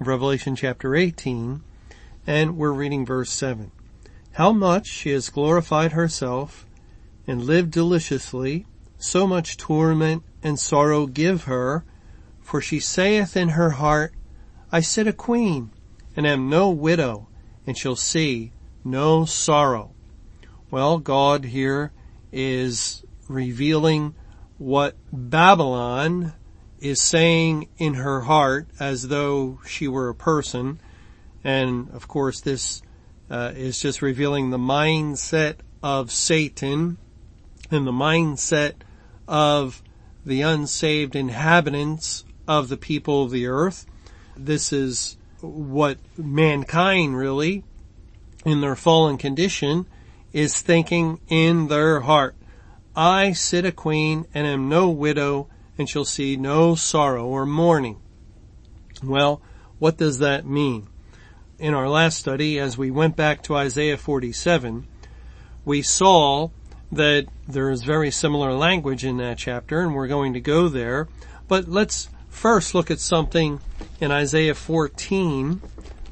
of Revelation chapter 18, and we're reading verse 7. How much she has glorified herself and lived deliciously, so much torment and sorrow give her, for she saith in her heart, I sit a queen, and am no widow, and shall see no sorrow. Well, God here is revealing what Babylon is saying in her heart as though she were a person. And of course this uh, is just revealing the mindset of Satan and the mindset of the unsaved inhabitants of the people of the earth. This is what mankind really, in their fallen condition, is thinking in their heart. I sit a queen and am no widow and shall see no sorrow or mourning. Well, what does that mean? In our last study, as we went back to Isaiah 47, we saw that there is very similar language in that chapter and we're going to go there. But let's first look at something in Isaiah 14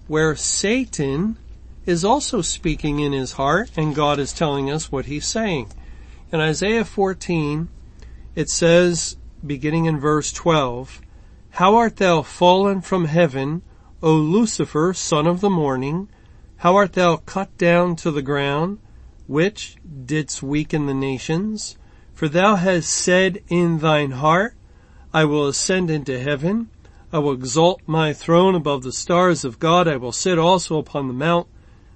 where Satan is also speaking in his heart and God is telling us what he's saying. In Isaiah 14, it says, beginning in verse 12, How art thou fallen from heaven, O Lucifer, son of the morning? How art thou cut down to the ground, which didst weaken the nations? For thou hast said in thine heart, I will ascend into heaven. I will exalt my throne above the stars of God. I will sit also upon the mount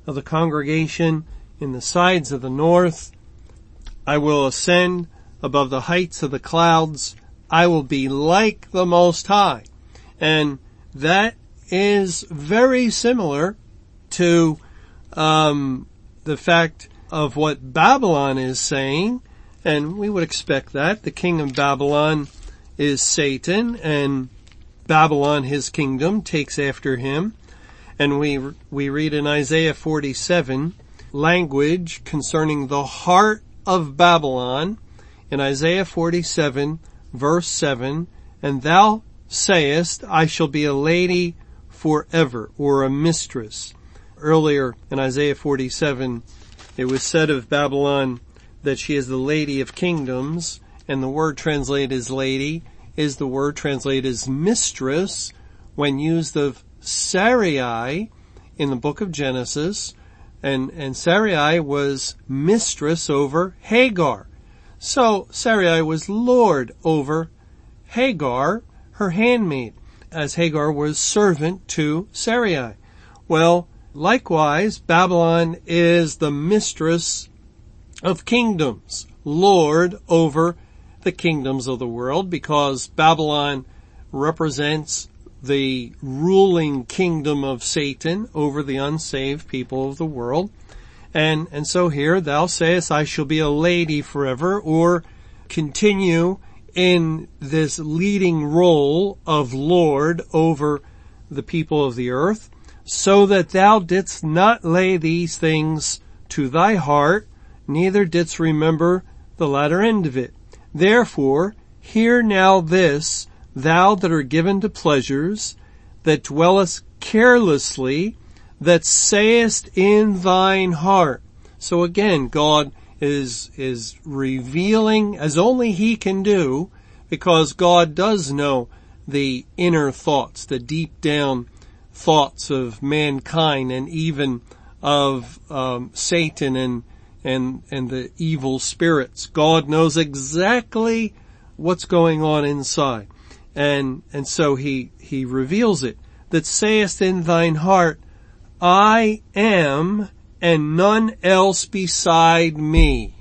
of the congregation in the sides of the north. I will ascend above the heights of the clouds. I will be like the Most High. And that is very similar to um, the fact of what Babylon is saying, and we would expect that. The king of Babylon is Satan, and Babylon, his kingdom, takes after him. And we, we read in Isaiah 47 language concerning the heart of Babylon. In Isaiah 47 verse 7, and thou sayest, I shall be a lady forever, or a mistress. Earlier in Isaiah 47, it was said of Babylon that she is the lady of kingdoms, and the word translated as lady is the word translated as mistress when used of Sarai in the book of Genesis, and, and Sarai was mistress over Hagar. So Sarai was lord over Hagar, her handmaid, as Hagar was servant to Sarai. Well, likewise, Babylon is the mistress of kingdoms, lord over the kingdoms of the world, because Babylon represents the ruling kingdom of Satan over the unsaved people of the world. And, and so here thou sayest, I shall be a lady forever or continue in this leading role of Lord over the people of the earth so that thou didst not lay these things to thy heart, neither didst remember the latter end of it. Therefore, hear now this, thou that are given to pleasures, that dwellest carelessly, that sayest in thine heart. So again, God is, is revealing as only He can do because God does know the inner thoughts, the deep down thoughts of mankind and even of um, Satan and and and the evil spirits. God knows exactly what's going on inside, and and so he he reveals it. That sayest in thine heart, I am and none else beside me.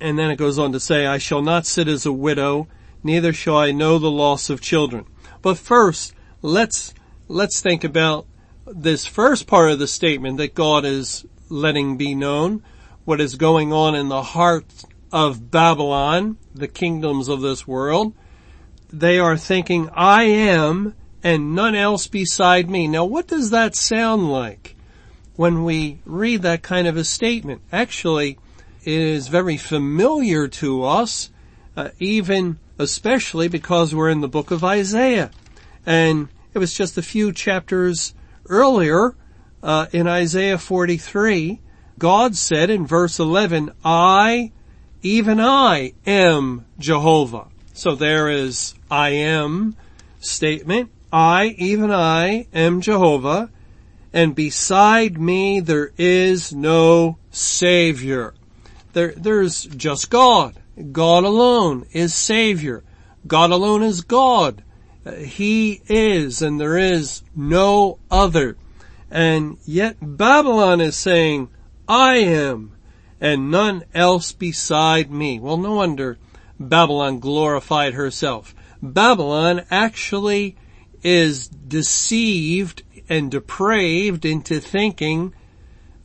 And then it goes on to say, I shall not sit as a widow, neither shall I know the loss of children. But first, let's, let's think about this first part of the statement that God is letting be known, what is going on in the heart of Babylon, the kingdoms of this world. They are thinking, I am and none else beside me. Now what does that sound like when we read that kind of a statement? Actually, it is very familiar to us, uh, even especially because we're in the book of Isaiah. And it was just a few chapters earlier, uh, in Isaiah 43, God said in verse 11, I, even I am Jehovah. So there is I am statement. I, even I, am Jehovah, and beside me there is no Savior. There, there's just God. God alone is Savior. God alone is God. He is, and there is no other. And yet Babylon is saying, I am, and none else beside me. Well, no wonder Babylon glorified herself. Babylon actually is deceived and depraved into thinking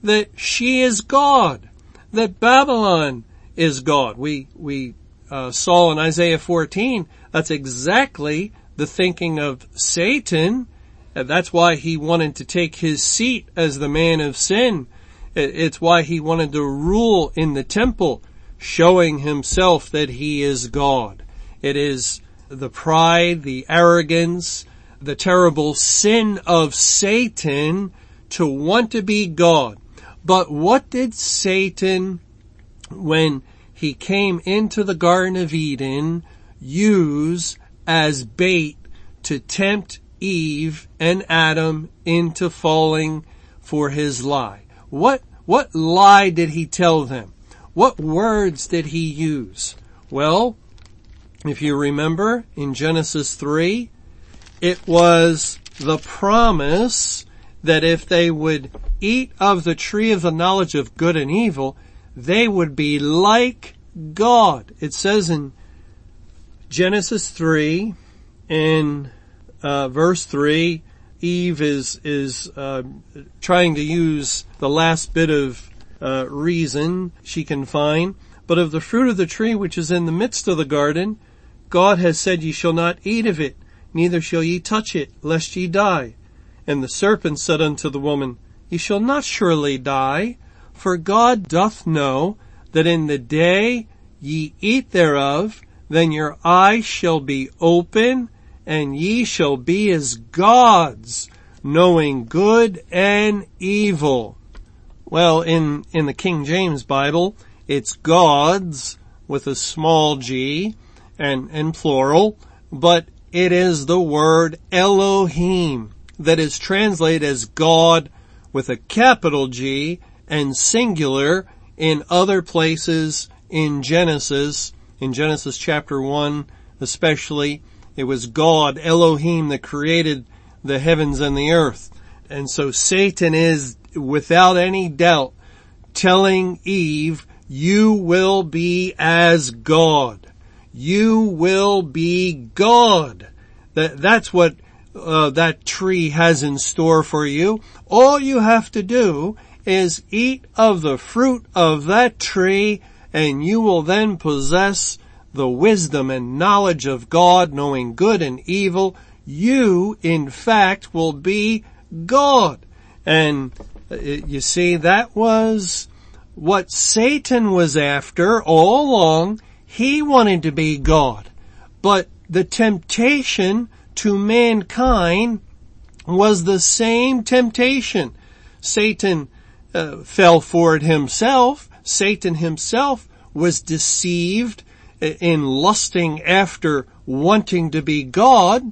that she is God, that Babylon is God. We, we uh, saw in Isaiah 14, that's exactly the thinking of Satan. And That's why he wanted to take his seat as the man of sin. It's why he wanted to rule in the temple, showing himself that he is God. It is the pride, the arrogance, the terrible sin of Satan to want to be God. But what did Satan, when he came into the Garden of Eden, use as bait to tempt Eve and Adam into falling for his lie? What, what lie did he tell them? What words did he use? Well, if you remember in Genesis 3, it was the promise that if they would eat of the tree of the knowledge of good and evil, they would be like God. It says in Genesis 3 in uh, verse 3, Eve is, is uh, trying to use the last bit of uh, reason she can find. But of the fruit of the tree which is in the midst of the garden, God has said ye shall not eat of it, neither shall ye touch it, lest ye die. And the serpent said unto the woman, Ye shall not surely die, for God doth know that in the day ye eat thereof, then your eyes shall be open, and ye shall be as gods, knowing good and evil. Well, in, in the King James Bible, it's gods with a small g and, and plural, but it is the word Elohim that is translated as God with a capital G and singular in other places in Genesis, in Genesis chapter 1 especially, it was God, Elohim, that created the heavens and the earth. And so Satan is, without any doubt, telling Eve, you will be as God. You will be God. That, that's what uh, that tree has in store for you. All you have to do is eat of the fruit of that tree and you will then possess the wisdom and knowledge of God, knowing good and evil. You, in fact, will be God. And uh, you see, that was what Satan was after all along. He wanted to be God. But the temptation to mankind was the same temptation. Satan uh, fell for it himself. Satan himself was deceived in lusting after wanting to be God.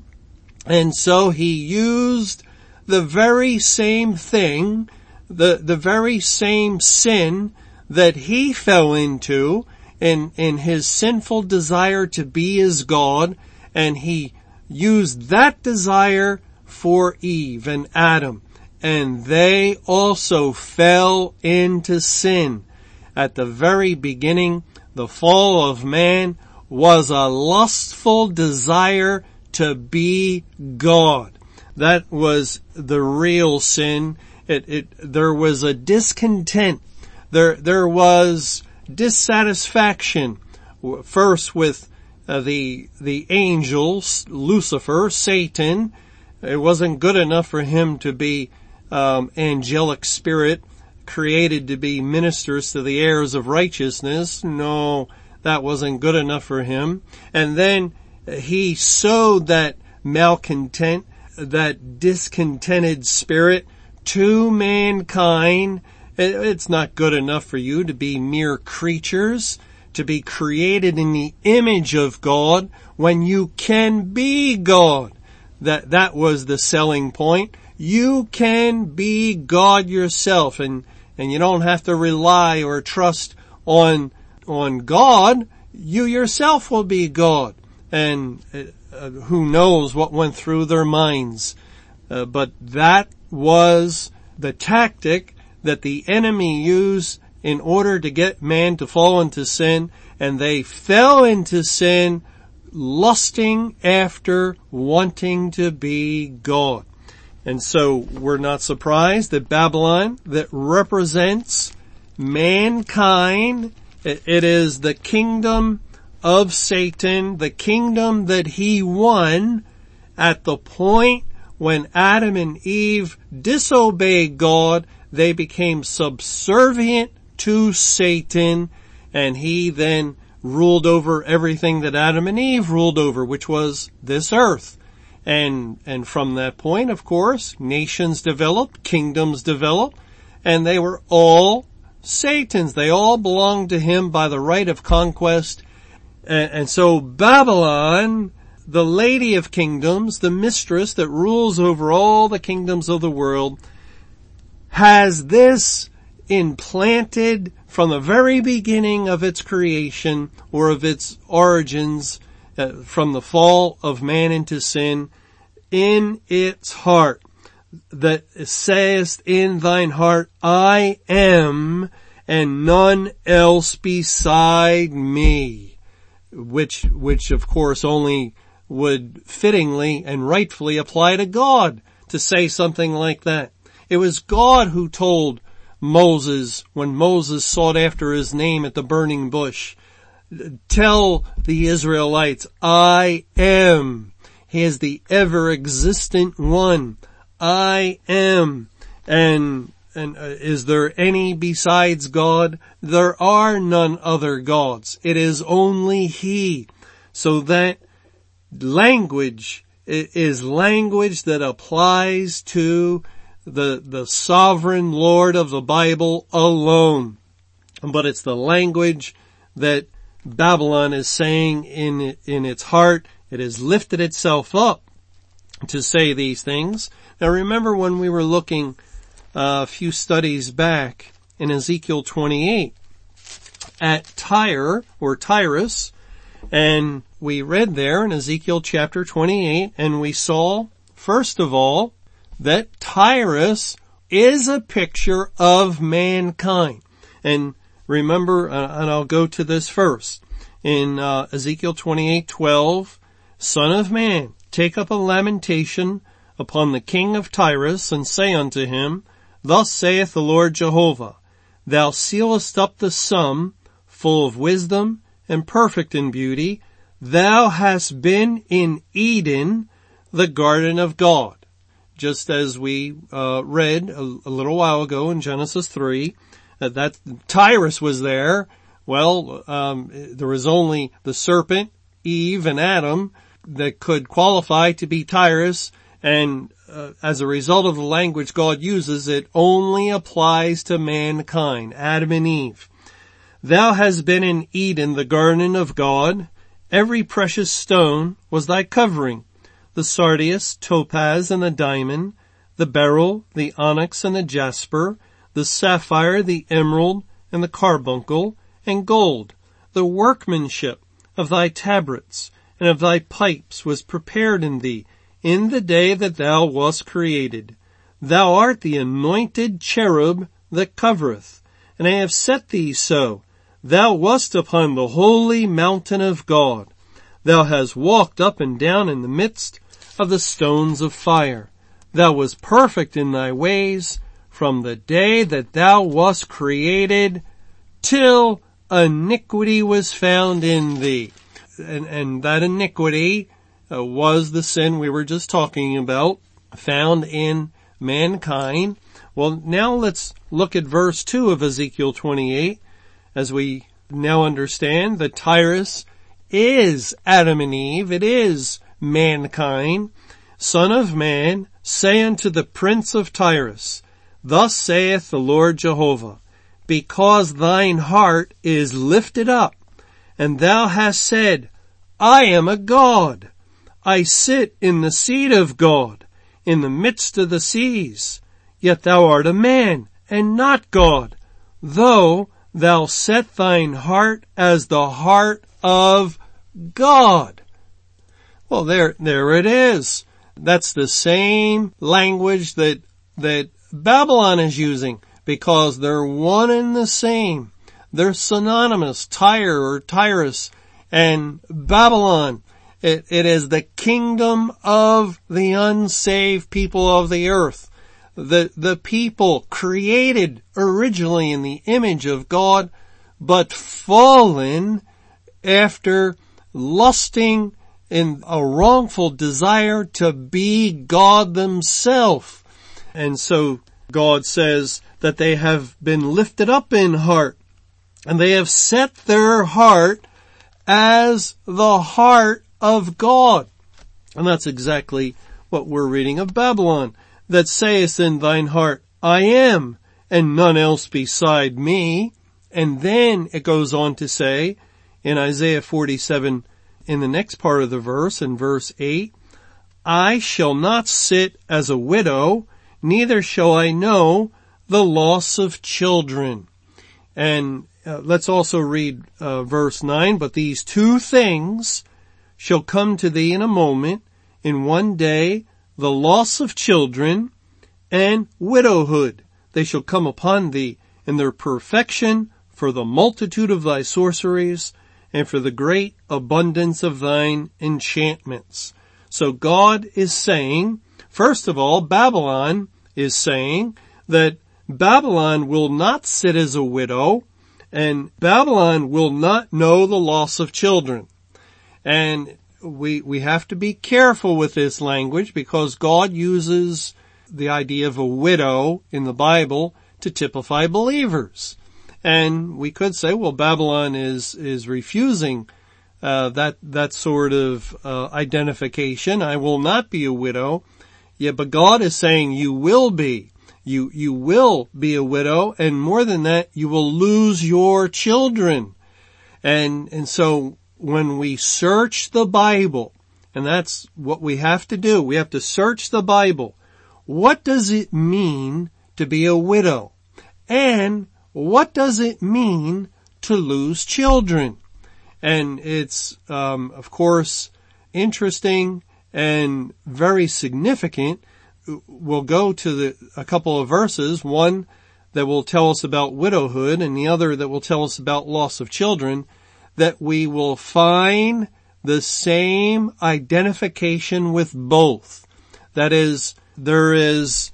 And so he used the very same thing, the, the very same sin that he fell into in, in his sinful desire to be as God, and he used that desire for Eve and Adam, and they also fell into sin. At the very beginning, the fall of man was a lustful desire to be God. That was the real sin. It, it, there was a discontent. There, there was dissatisfaction. First with uh, the, the angels, Lucifer, Satan. It wasn't good enough for him to be, um, angelic spirit created to be ministers to the heirs of righteousness. No, that wasn't good enough for him. And then he sowed that malcontent, that discontented spirit to mankind. It's not good enough for you to be mere creatures, to be created in the image of God when you can be God. That, that was the selling point. You can be God yourself and, and you don't have to rely or trust on, on God. You yourself will be God. And uh, who knows what went through their minds. Uh, but that was the tactic that the enemy used in order to get man to fall into sin and they fell into sin lusting after wanting to be God. And so we're not surprised that Babylon that represents mankind, it is the kingdom of Satan, the kingdom that he won at the point when Adam and Eve disobeyed God, they became subservient to Satan and he then ruled over everything that Adam and Eve ruled over, which was this earth. And, and from that point, of course, nations developed, kingdoms developed, and they were all Satan's. They all belonged to him by the right of conquest. And, and so Babylon the lady of kingdoms, the mistress that rules over all the kingdoms of the world, has this implanted from the very beginning of its creation or of its origins uh, from the fall of man into sin in its heart that sayest in thine heart, I am and none else beside me. Which, which of course only would fittingly and rightfully apply to God to say something like that. It was God who told Moses when Moses sought after his name at the burning bush, tell the Israelites, I am. He is the ever existent one. I am. And, and uh, is there any besides God? There are none other gods. It is only He. So that language is language that applies to the, the sovereign Lord of the Bible alone. But it's the language that Babylon is saying in, in its heart. It has lifted itself up to say these things. Now remember when we were looking uh, a few studies back in Ezekiel 28 at Tyre or Tyrus and we read there in Ezekiel chapter 28 and we saw, first of all, that Tyrus is a picture of mankind. And remember, uh, and I'll go to this first. In uh, Ezekiel 28:12, Son of man, take up a lamentation upon the king of Tyrus and say unto him, Thus saith the Lord Jehovah, Thou sealest up the sum, full of wisdom and perfect in beauty, thou hast been in Eden, the garden of God. Just as we uh, read a, a, little while ago in Genesis 3, uh, that Tyrus was there. Well, um, there was only the serpent, Eve, and Adam that could qualify to be Tyrus, and uh, as a result of the language God uses, it only applies to mankind, Adam and Eve. Thou hast been in Eden, the garden of God. Every precious stone was thy covering. The sardius, topaz, and the diamond, the beryl, the onyx, and the jasper, the sapphire, the emerald, and the carbuncle, and gold. The workmanship of thy tabrets and of thy pipes was prepared in thee in the day that thou wast created. Thou art the anointed cherub that covereth, and I have set thee so Thou wast upon the holy mountain of God. Thou hast walked up and down in the midst of the stones of fire. Thou wast perfect in thy ways from the day that thou wast created till iniquity was found in thee. And, and that iniquity uh, was the sin we were just talking about found in mankind. Well, now let's look at verse 2 of Ezekiel 28 as we now understand that Tyrus is Adam and Eve. It is mankind. Son of man, say unto the prince of Tyrus, Thus saith the Lord Jehovah, because thine heart is lifted up, and thou hast said, I am a God. I sit in the seat of God, in the midst of the seas. Yet thou art a man, and not God, though thou set thine heart as the heart of God. Well, there, there it is. That's the same language that, that Babylon is using because they're one and the same. They're synonymous, Tyre or Tyrus and Babylon. It, it is the kingdom of the unsaved people of the earth. The, the people created originally in the image of God, but fallen after lusting in a wrongful desire to be God themselves. And so God says that they have been lifted up in heart and they have set their heart as the heart of God. And that's exactly what we're reading of Babylon that sayest in thine heart, I am and none else beside me. And then it goes on to say in Isaiah 47 in the next part of the verse in verse 8, I shall not sit as a widow, neither shall I know the loss of children. And uh, let's also read uh, verse 9, but these two things shall come to thee in a moment, in one day, the loss of children and widowhood. They shall come upon thee in their perfection for the multitude of thy sorceries and for the great abundance of thine enchantments. So God is saying, first of all, Babylon is saying that Babylon will not sit as a widow and Babylon will not know the loss of children. And we, we have to be careful with this language because God uses the idea of a widow in the Bible to typify believers. And we could say, well, Babylon is, is refusing uh, that that sort of uh, identification. I will not be a widow. Yeah, but God is saying you will be. You you will be a widow, and more than that, you will lose your children. And and so when we search the Bible, and that's what we have to do, we have to search the Bible. What does it mean to be a widow? And what does it mean to lose children? And it's, um, of course, interesting and very significant. We'll go to the, a couple of verses, one that will tell us about widowhood and the other that will tell us about loss of children, that we will find the same identification with both. That is, there is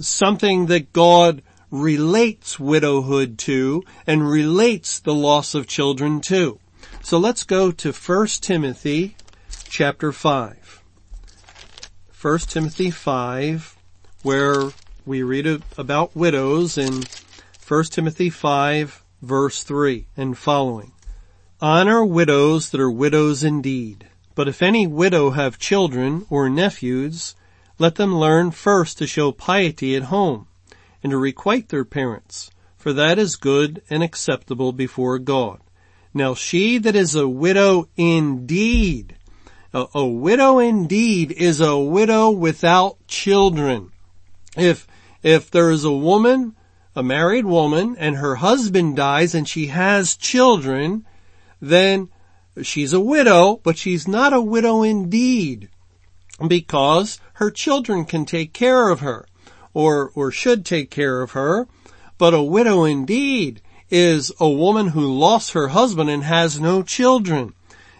something that God relates widowhood to and relates the loss of children to. So let's go to 1 Timothy chapter 5. 1 Timothy 5 where we read about widows in 1 Timothy 5 verse 3 and following. Honor widows that are widows indeed. But if any widow have children or nephews, let them learn first to show piety at home and to requite their parents, for that is good and acceptable before God. Now she that is a widow indeed, a, a widow indeed is a widow without children. If, if there is a woman, a married woman, and her husband dies and she has children, then she's a widow, but she's not a widow indeed because her children can take care of her or, or should take care of her. But a widow indeed is a woman who lost her husband and has no children.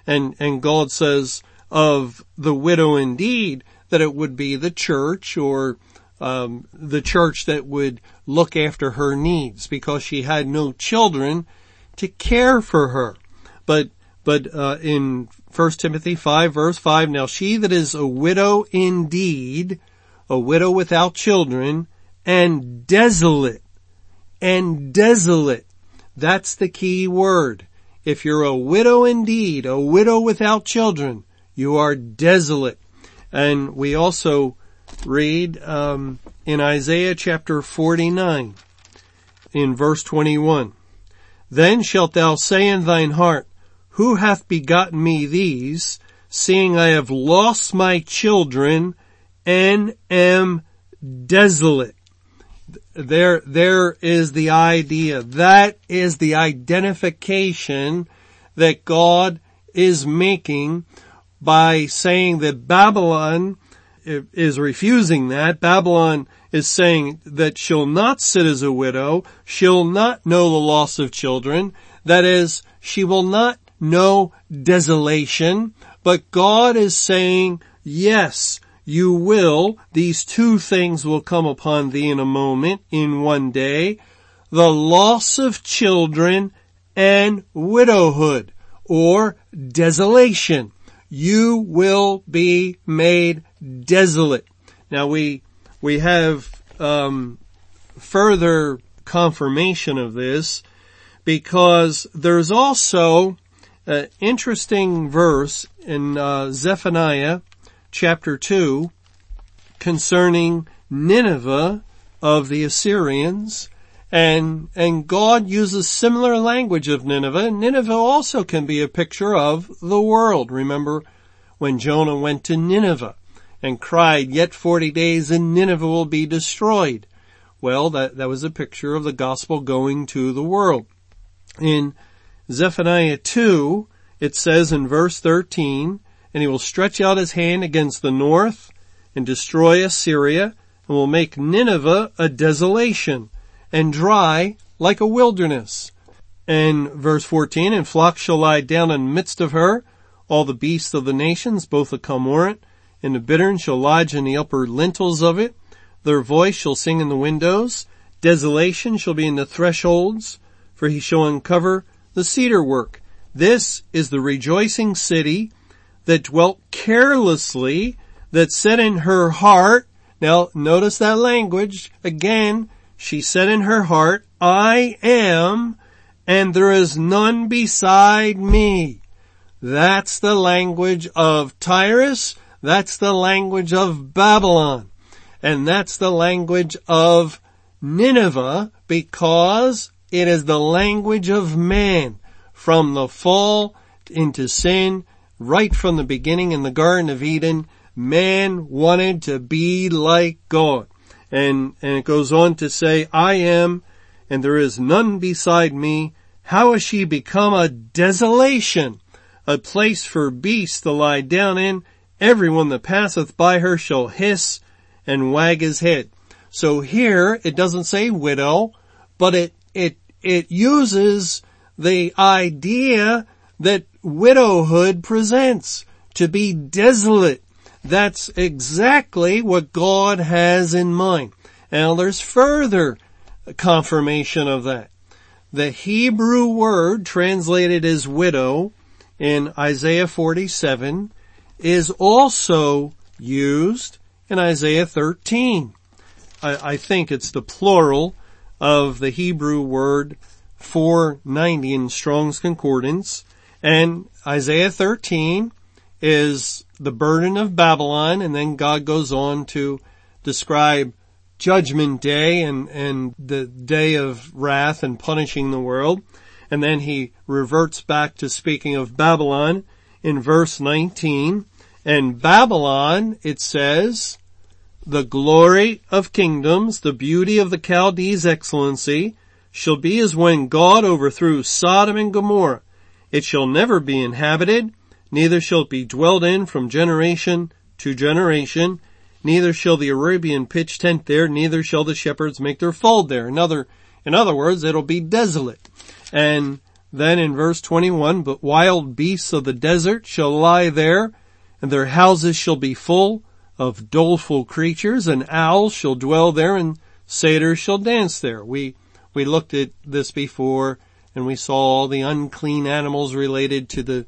And, and God says of the widow indeed that it would be the church or um, the church that would look after her needs because she had no children to care for her. But but uh, in 1 Timothy 5 verse 5, now she that is a widow indeed, a widow without children, and desolate, and desolate. That's the key word. If you're a widow indeed, a widow without children, you are desolate. And we also read um, in Isaiah chapter 49 in verse 21. Then shalt thou say in thine heart, Who hath begotten me these, seeing I have lost my children and am desolate? There, there is the idea. That is the identification that God is making by saying that Babylon is refusing that. Babylon is saying that she'll not sit as a widow. She'll not know the loss of children. That is, she will not know desolation. But God is saying, yes, you will. These two things will come upon thee in a moment, in one day. The loss of children and widowhood or desolation. You will be made desolate. Now we, we have, um, further confirmation of this because there's also an interesting verse in uh, Zephaniah chapter 2 concerning Nineveh of the Assyrians and, and God uses similar language of Nineveh. Nineveh also can be a picture of the world. Remember when Jonah went to Nineveh and cried, yet 40 days and Nineveh will be destroyed. Well, that, that was a picture of the gospel going to the world. In Zephaniah 2, it says in verse 13, and he will stretch out his hand against the north and destroy Assyria and will make Nineveh a desolation and dry like a wilderness. And verse 14, and flocks shall lie down in the midst of her, all the beasts of the nations, both the cormorant and the bittern shall lodge in the upper lintels of it. Their voice shall sing in the windows. Desolation shall be in the thresholds, for he shall uncover the cedar work. This is the rejoicing city that dwelt carelessly, that said in her heart, now notice that language, again, she said in her heart, I am, and there is none beside me. That's the language of Tyrus, that's the language of Babylon. And that's the language of Nineveh because it is the language of man from the fall into sin right from the beginning in the Garden of Eden. Man wanted to be like God. And, and it goes on to say, I am and there is none beside me. How has she become a desolation, a place for beasts to lie down in Everyone that passeth by her shall hiss and wag his head. So here it doesn't say widow, but it, it, it uses the idea that widowhood presents to be desolate. That's exactly what God has in mind. Now there's further confirmation of that. The Hebrew word translated as widow in Isaiah 47 is also used in Isaiah 13. I, I think it's the plural of the Hebrew word 490 in Strong's Concordance. And Isaiah 13 is the burden of Babylon and then God goes on to describe judgment day and, and the day of wrath and punishing the world. And then he reverts back to speaking of Babylon in verse 19. And Babylon, it says, the glory of kingdoms, the beauty of the Chaldees' excellency, shall be as when God overthrew Sodom and Gomorrah. It shall never be inhabited, neither shall it be dwelt in from generation to generation, neither shall the Arabian pitch tent there, neither shall the shepherds make their fold there. In other, in other words, it'll be desolate. And then in verse 21, but wild beasts of the desert shall lie there, and their houses shall be full of doleful creatures, and owls shall dwell there, and satyrs shall dance there. We, we looked at this before, and we saw all the unclean animals related to the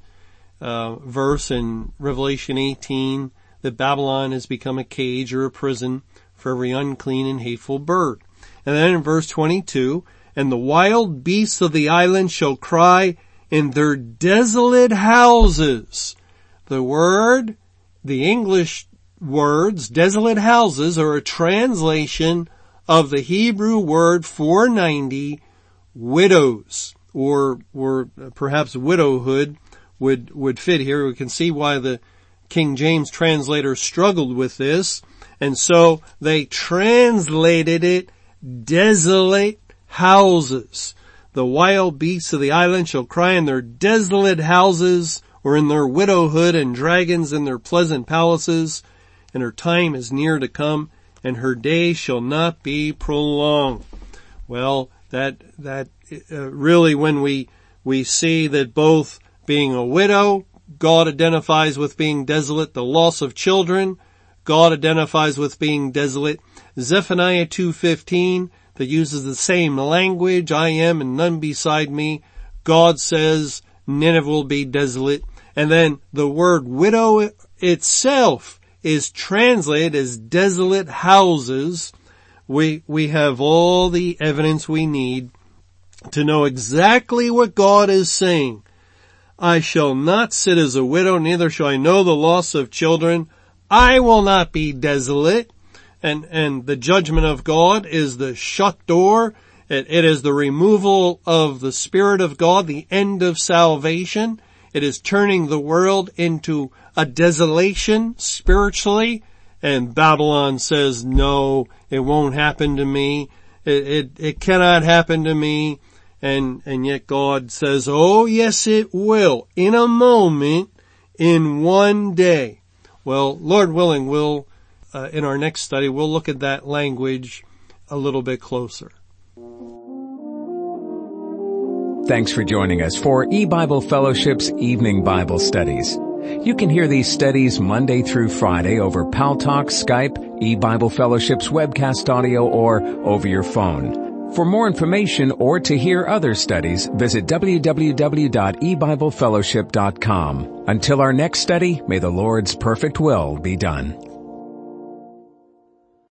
uh, verse in Revelation 18 that Babylon has become a cage or a prison for every unclean and hateful bird. And then in verse 22, and the wild beasts of the island shall cry in their desolate houses. The word, the English words, desolate houses, are a translation of the Hebrew word 490, widows, or, or perhaps widowhood would, would fit here. We can see why the King James translator struggled with this. And so they translated it desolate houses. The wild beasts of the island shall cry in their desolate houses or in their widowhood and dragons in their pleasant palaces and her time is near to come and her day shall not be prolonged. Well, that, that, uh, really when we, we see that both being a widow, God identifies with being desolate, the loss of children, God identifies with being desolate. Zephaniah 2.15 that uses the same language, I am and none beside me. God says Nineveh will be desolate. And then the word widow itself is translated as desolate houses. We, we have all the evidence we need to know exactly what God is saying. I shall not sit as a widow, neither shall I know the loss of children. I will not be desolate. And, and the judgment of God is the shut door. It, it is the removal of the Spirit of God, the end of salvation. It is turning the world into a desolation spiritually. And Babylon says, no, it won't happen to me. It, it, it cannot happen to me. And, and yet God says, oh yes it will. In a moment, in one day. Well, Lord willing, we'll, uh, in our next study, we'll look at that language a little bit closer. Thanks for joining us for E-Bible Fellowship's Evening Bible Studies. You can hear these studies Monday through Friday over Paltalk, Skype, E-Bible Fellowship's webcast audio, or over your phone. For more information or to hear other studies, visit www.ebiblefellowship.com. Until our next study, may the Lord's perfect will be done.